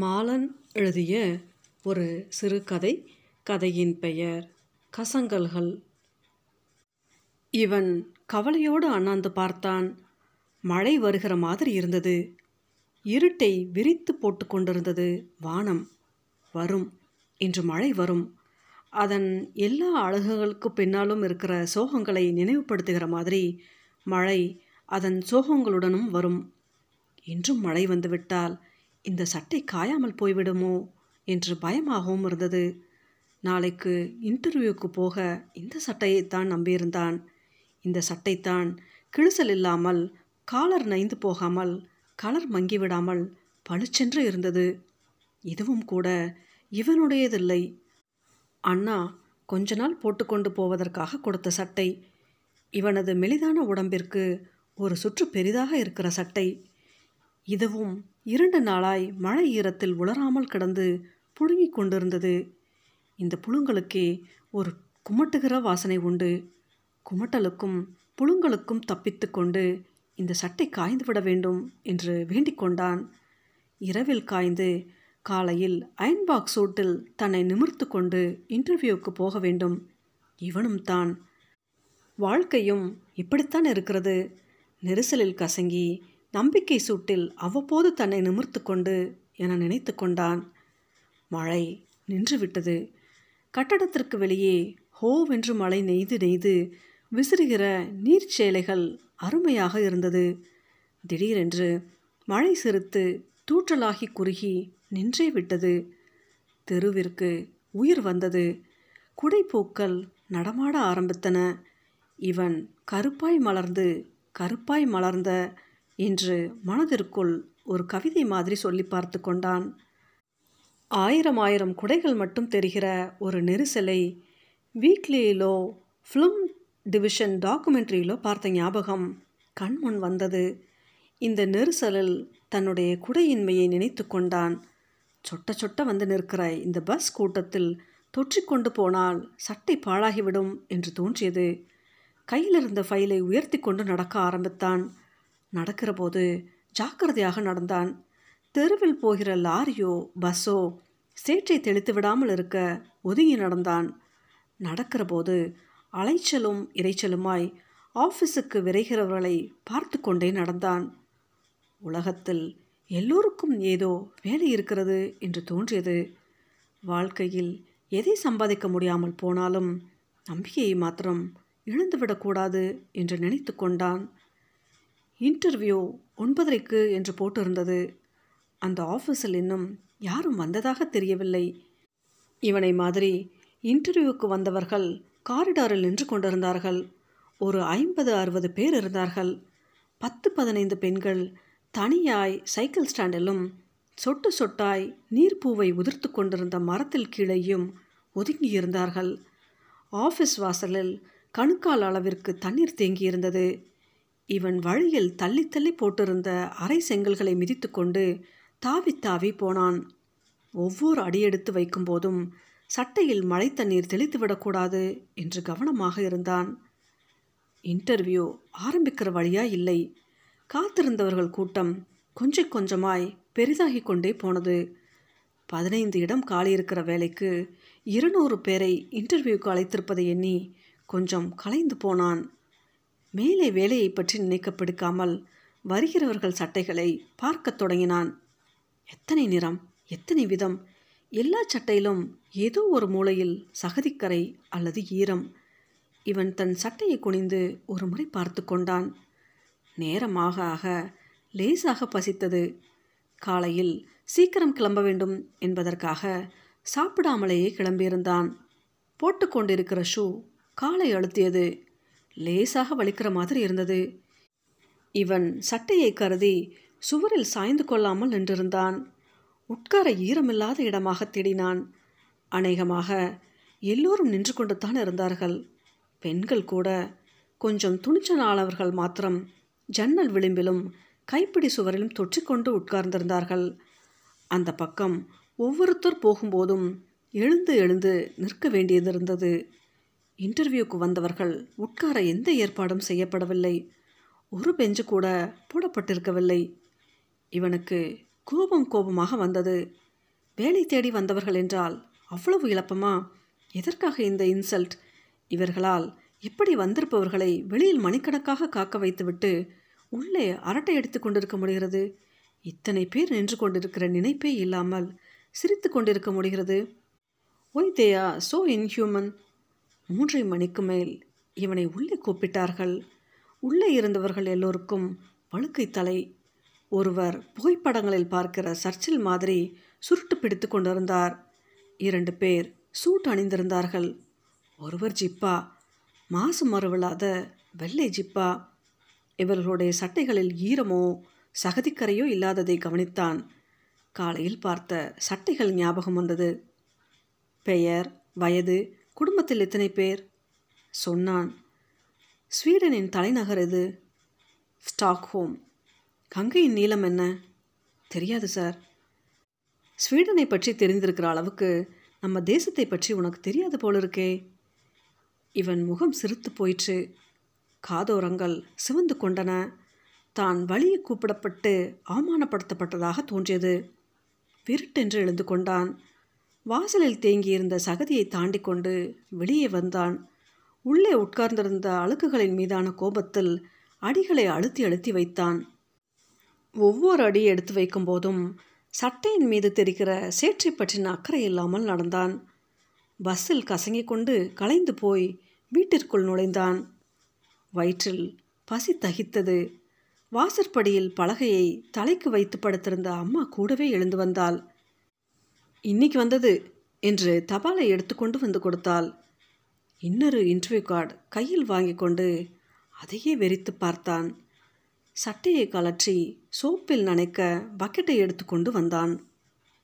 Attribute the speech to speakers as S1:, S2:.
S1: மாலன் எழுதிய ஒரு சிறுகதை கதையின் பெயர் கசங்கல்கள். இவன் கவலையோடு அண்ணாந்து பார்த்தான். மழை வருகிற மாதிரி இருந்தது. இருட்டை விரித்து போட்டு கொண்டிருந்தது வானம். வரும் இன்று மழை வரும். அதன் எல்லா அழகுகளுக்கு பின்னாலும் இருக்கிற சோகங்களை நினைவுபடுத்துகிற மாதிரி மழை அதன் சோகங்களுடனும் வரும். இன்றும் மழை வந்துவிட்டால் இந்த சட்டை காயாமல் போய்விடுமோ? என்று பயமாகவும் இருந்தது. நாளைக்கு இன்டர்வியூக்கு போக இந்த சட்டையைத்தான் நம்பியிருந்தான். இந்த சட்டைத்தான் கிழிசல் இல்லாமல் காலர் நைந்து போகாமல் கலர் மங்கிவிடாமல் பளிச்சென்று இருந்தது. இதுவும் கூட இவனுடையதில்லை. அண்ணா கொஞ்ச நாள் போட்டுக்கொண்டு போவதற்காக கொடுத்த சட்டை. இவனது மெலிதான உடம்பிற்கு ஒரு சுற்று பெரிதாக இருக்கிற சட்டை. இதுவும் இரண்டு நாளாய் மழை ஈரத்தில் உலராமல் கிடந்து புழுங்கிக் கொண்டிருந்தது. இந்த புழுங்களுக்கே ஒரு குமட்டுகிற வாசனை உண்டு. குமட்டலுக்கும் புழுங்களுக்கும் தப்பித்து கொண்டு இந்த சட்டை காய்ந்து விட வேண்டும் என்று வேண்டிக் கொண்டான். இரவில் காய்ந்து காலையில் அயன் பாக்ஸ் சூட்டில் தன்னை நிமிர்த்து கொண்டு இன்டர்வியூக்கு போக வேண்டும். இவனும் தான். வாழ்க்கையும் இப்படித்தான் இருக்கிறது. நெரிசலில் கசங்கி நம்பிக்கை சூட்டில் அவ்வப்போது தன்னை நிமிர்த்து கொண்டு என நினைத்து கொண்டான். மழை நின்றுவிட்டது. கட்டடத்திற்கு வெளியே ஹோவென்று மழை நெய்து நெய்து விசிறுகிற நீர்ச்சேலைகள் அருமையாக இருந்தது. திடீரென்று மழை சிறுத்து தூற்றலாகி குறுகி நின்றே விட்டது. தெருவிற்கு உயிர் வந்தது. குடைப்பூக்கள் நடமாட ஆரம்பித்தன. இவன் கருப்பாய் மலர்ந்து கருப்பாய் மலர்ந்த என்று மனதிற்குள் ஒரு கவிதை மாதிரி சொல்லி பார்த்து கொண்டான். ஆயிரம் ஆயிரம் குடைகள் மட்டும் தெரிகிற ஒரு நெரிசலை வீக்லியிலோ ஃபிலிம் டிவிஷன் டாக்குமெண்ட்ரியிலோ பார்த்த ஞாபகம் கண்முன் வந்தது. இந்த நெரிசலில் தன்னுடைய குடையின்மையை நினைத்து கொண்டான். சொட்ட சொட்ட வந்து நிற்கிற இந்த பஸ் கூட்டத்தில் தொற்றிக்கொண்டு போனால் சட்டை பாழாகிவிடும் என்று தோன்றியது. கையில் இருந்த ஃபைலை உயர்த்தி கொண்டு நடக்க ஆரம்பித்தான். நடக்கிற போது ஜாக்கிரதையாக நடந்தான். தெருவில் போகிற லாரியோ பஸ்ஸோ சேற்றை தெளித்து விடாமல் இருக்க ஒதுங்கி நடந்தான். நடக்கிற போது அலைச்சலும் இறைச்சலுமாய் ஆஃபீஸுக்கு விரைகிறவர்களை பார்த்து கொண்டே நடந்தான். உலகத்தில் எல்லோருக்கும் ஏதோ வேலை இருக்கிறது என்று தோன்றியது. வாழ்க்கையில் எதை சம்பாதிக்க முடியாமல் போனாலும் நம்பிக்கையை மாத்திரம் இழந்துவிடக்கூடாது என்று நினைத்து கொண்டான். இன்டர்வியூ ஒன்பதரைக்கு என்று போட்டிருந்தது. அந்த ஆஃபீஸில் இன்னும் யாரும் வந்ததாக தெரியவில்லை. இவனை மாதிரி இன்டர்வியூவுக்கு வந்தவர்கள் காரிடாரில் நின்று கொண்டிருந்தார்கள். ஒரு ஐம்பது அறுபது பேர் இருந்தார்கள். பத்து பதினைந்து பெண்கள் தனியாய் சைக்கிள் ஸ்டாண்டிலும் சொட்டு சொட்டாய் நீர்ப்பூவை உதிர்த்து கொண்டிருந்த மரத்தில் கீழேயும் ஒதுங்கியிருந்தார்கள் ஆஃபீஸ் வாசலில் கணுக்கால் அளவிற்கு தண்ணீர் தேங்கியிருந்தது. இவன் வழியில் தள்ளி தள்ளி போட்டிருந்த அரை செங்கல்களை மிதித்து கொண்டு தாவி தாவி போனான். ஒவ்வொரு அடியெடுத்து வைக்கும்போதும் சட்டையில் மழை தண்ணீர் தெளித்து விடக்கூடாது என்று கவனமாக இருந்தான். இன்டர்வியூ ஆரம்பிக்கிற வழியா இல்லை. காத்திருந்தவர்கள் கூட்டம் கொஞ்சம் கொஞ்சமாய் பெரிதாகி கொண்டே போனது. பதினைந்து இடம் காலி இருக்கிற வேலைக்கு இருநூறு பேரை இன்டர்வியூக்கு அழைத்திருப்பதை எண்ணி கொஞ்சம் கலைந்து போனான். மேலே வேலையை பற்றி நினைக்கப்படுக்காமல் வருகிறவர்கள் சட்டைகளை பார்க்கத் தொடங்கினான். எத்தனை நிறம் எத்தனை விதம்? எல்லா சட்டையிலும் ஏதோ ஒரு மூலையில் சகதிக்கரை அல்லது ஈரம். இவன் தன் சட்டையை குனிந்து ஒரு முறை பார்த்து கொண்டான். நேரமாக ஆக லேசாக பசித்தது. காலையில் சீக்கிரம் கிளம்ப வேண்டும் என்பதற்காக சாப்பிடாமலேயே கிளம்பியிருந்தான். போட்டுக்கொண்டிருக்கிற ஷூ காலை அழுத்தியது. லேசாக வலிக்கிற மாதிரி இருந்தது. இவன் சட்டையை கருதி சுவரில் சாய்ந்து கொள்ளாமல் நின்றிருந்தான். உட்கார ஈரமில்லாத இடமாக தேடினான். அநேகமாக எல்லோரும் நின்று கொண்டு தான் இருந்தார்கள். பெண்கள் கூட கொஞ்சம் துணிச்சலானவர்கள் மாத்திரம் ஜன்னல் விளிம்பிலும் கைப்பிடி சுவரிலும் தொற்றிக்கொண்டு உட்கார்ந்திருந்தார்கள். அந்த பக்கம் ஒவ்வொருத்தர் போகும்போதும் எழுந்து எழுந்து நிற்க வேண்டியது இருந்தது. இன்டர்வியூக்கு வந்தவர்கள் உட்கார எந்த ஏற்பாடும் செய்யப்படவில்லை. ஒரு பெஞ்சு கூட போடப்பட்டிருக்கவில்லை. இவனுக்கு கோபம் கோபமாக வந்தது. வேலை தேடி வந்தவர்கள் என்றால் அவ்வளவு இழப்பமா? எதற்காக இந்த இன்சல்ட்? இவர்களால் எப்படி வந்திருப்பவர்களை வெளியில் மணிக்கணக்காக காக்க வைத்துவிட்டு உள்ளே அரட்டை அடித்து கொண்டிருக்க முடிகிறது? இத்தனை பேர் நின்று கொண்டிருக்கிற நினைப்பே இல்லாமல் சிரித்து கொண்டிருக்க முடிகிறது. ஒய் தேயா சோ இன்ஹியூமன் மூன்றரை மணிக்கு மேல் இவனை உள்ளே கூப்பிட்டார்கள். உள்ளே இருந்தவர்கள் எல்லோருக்கும் வழுக்கை தலை. ஒருவர் புகைப்படங்களில் பார்க்கிற சர்ச்சில் மாதிரி சுருட்டு பிடித்து கொண்டிருந்தார். இரண்டு பேர் சூட் அணிந்திருந்தார்கள். ஒருவர் ஜிப்பா மாசு மறுவிழாத வெள்ளை ஜிப்பா. இவர்களுடைய சட்டைகளில் ஈரமோ சகதிக்கரையோ இல்லாததை கவனித்தான். காலையில் பார்த்த சட்டைகள் ஞாபகம் வந்தது. பெயர் வயது குடும்பத்தில் எத்தனை பேர்? சொன்னான். ஸ்வீடனின் தலைநகர் இது ஸ்டாக்ஹோம். கங்கையின் நீளம் என்ன? தெரியாது சார். ஸ்வீடனை பற்றி தெரிந்திருக்கிற அளவுக்கு நம்ம தேசத்தை பற்றி உனக்கு தெரியாது போல இருக்கே. இவன் முகம் சிரித்து போயிற்று. காதோரங்கள் சிவந்து கொண்டன. தான் வழியை கூப்பிடப்பட்டு அவமானப்படுத்தப்பட்டதாக தோன்றியது. விருட்டென்று எழுந்து கொண்டான். வாசலில் தேங்கியிருந்த சகதியை தாண்டி கொண்டு வெளியே வந்தான். உள்ளே உட்கார்ந்திருந்த அழுக்குகளின் மீதான கோபத்தில் அடிகளை அழுத்தி அழுத்தி வைத்தான். ஒவ்வொரு அடி எடுத்து வைக்கும் போதும் சட்டையின் மீது தெரிகிற சேற்றை பற்றின அக்கறை இல்லாமல் நடந்தான். பஸ்ஸில் கசங்கிக் கொண்டு கலைந்து போய் வீட்டிற்குள் நுழைந்தான். வயிற்றில் பசி தகித்தது. வாசற்படியில் பலகையை தலைக்கு வைத்து படுத்திருந்த அம்மா கூடவே எழுந்து வந்தாள். இன்னைக்கு வந்தது என்று தபாலை எடுத்துக்கொண்டு வந்து கொடுத்தாள். இன்னொரு இன்டர்வியூ கார்டு கையில் வாங்கி கொண்டு அதையே வெறித்து பார்த்தான். சட்டையை கலற்றி சோப்பில் நனைக்க பக்கெட்டை எடுத்துக்கொண்டு வந்தான்.